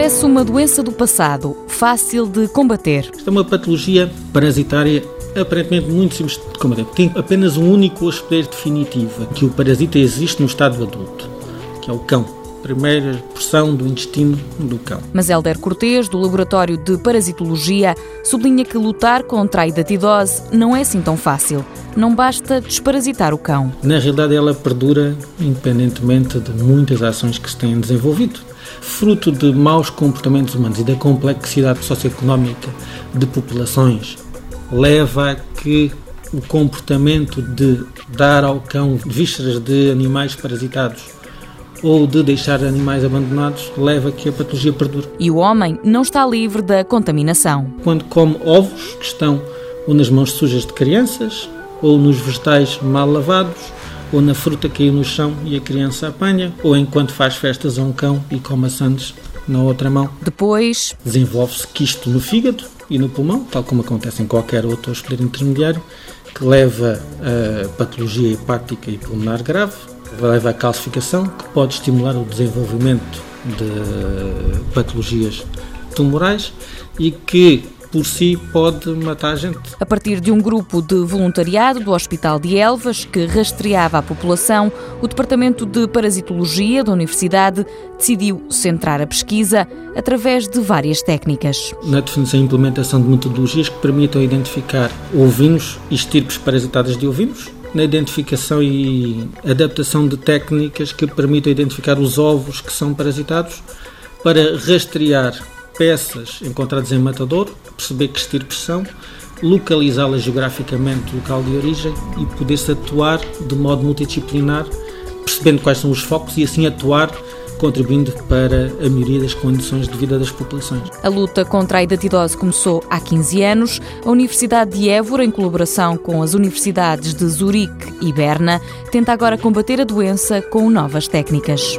Parece uma doença do passado, fácil de combater. Esta é uma patologia parasitária aparentemente muito simples de combater. Tem apenas um único hospedeiro definitivo, que o parasita existe no estado adulto, que é o cão primeira porção do intestino do cão. Mas Helder Cortês, do Laboratório de Parasitologia, sublinha que lutar contra a hidatidose não é assim tão fácil. Não basta desparasitar o cão. Na realidade, ela perdura independentemente de muitas ações que se têm desenvolvido. Fruto de maus comportamentos humanos e da complexidade socioeconómica de populações, leva a que o comportamento de dar ao cão vísceras de animais parasitados ou de deixar animais abandonados leva a que a patologia perdure. E o homem não está livre da contaminação. Quando come ovos que estão ou nas mãos sujas de crianças, ou nos vegetais mal lavados, ou na fruta que caiu no chão e a criança apanha, ou enquanto faz festas a um cão e come maçãs na outra mão. Depois desenvolve-se quisto no fígado e no pulmão, tal como acontece em qualquer outro hospedeiro intermediário, que leva a patologia hepática e pulmonar grave, leva à calcificação, que pode estimular o desenvolvimento de patologias tumorais e que por si pode matar a gente. A partir de um grupo de voluntariado do Hospital de Elvas que rastreava a população, o Departamento de Parasitologia da Universidade decidiu centrar a pesquisa através de várias técnicas. Na definição e implementação de metodologias que permitam identificar ovinos e estirpes parasitadas de ovinos, na identificação e adaptação de técnicas que permitam identificar os ovos que são parasitados para rastrear peças encontradas em matadouro, perceber que estirpes são, localizá-las geograficamente no local de origem e poder-se atuar de modo multidisciplinar, percebendo quais são os focos e assim atuar contribuindo para a melhoria das condições de vida das populações. A luta contra a idatidose começou há 15 anos. A Universidade de Évora, em colaboração com as universidades de Zurique e Berna, tenta agora combater a doença com novas técnicas.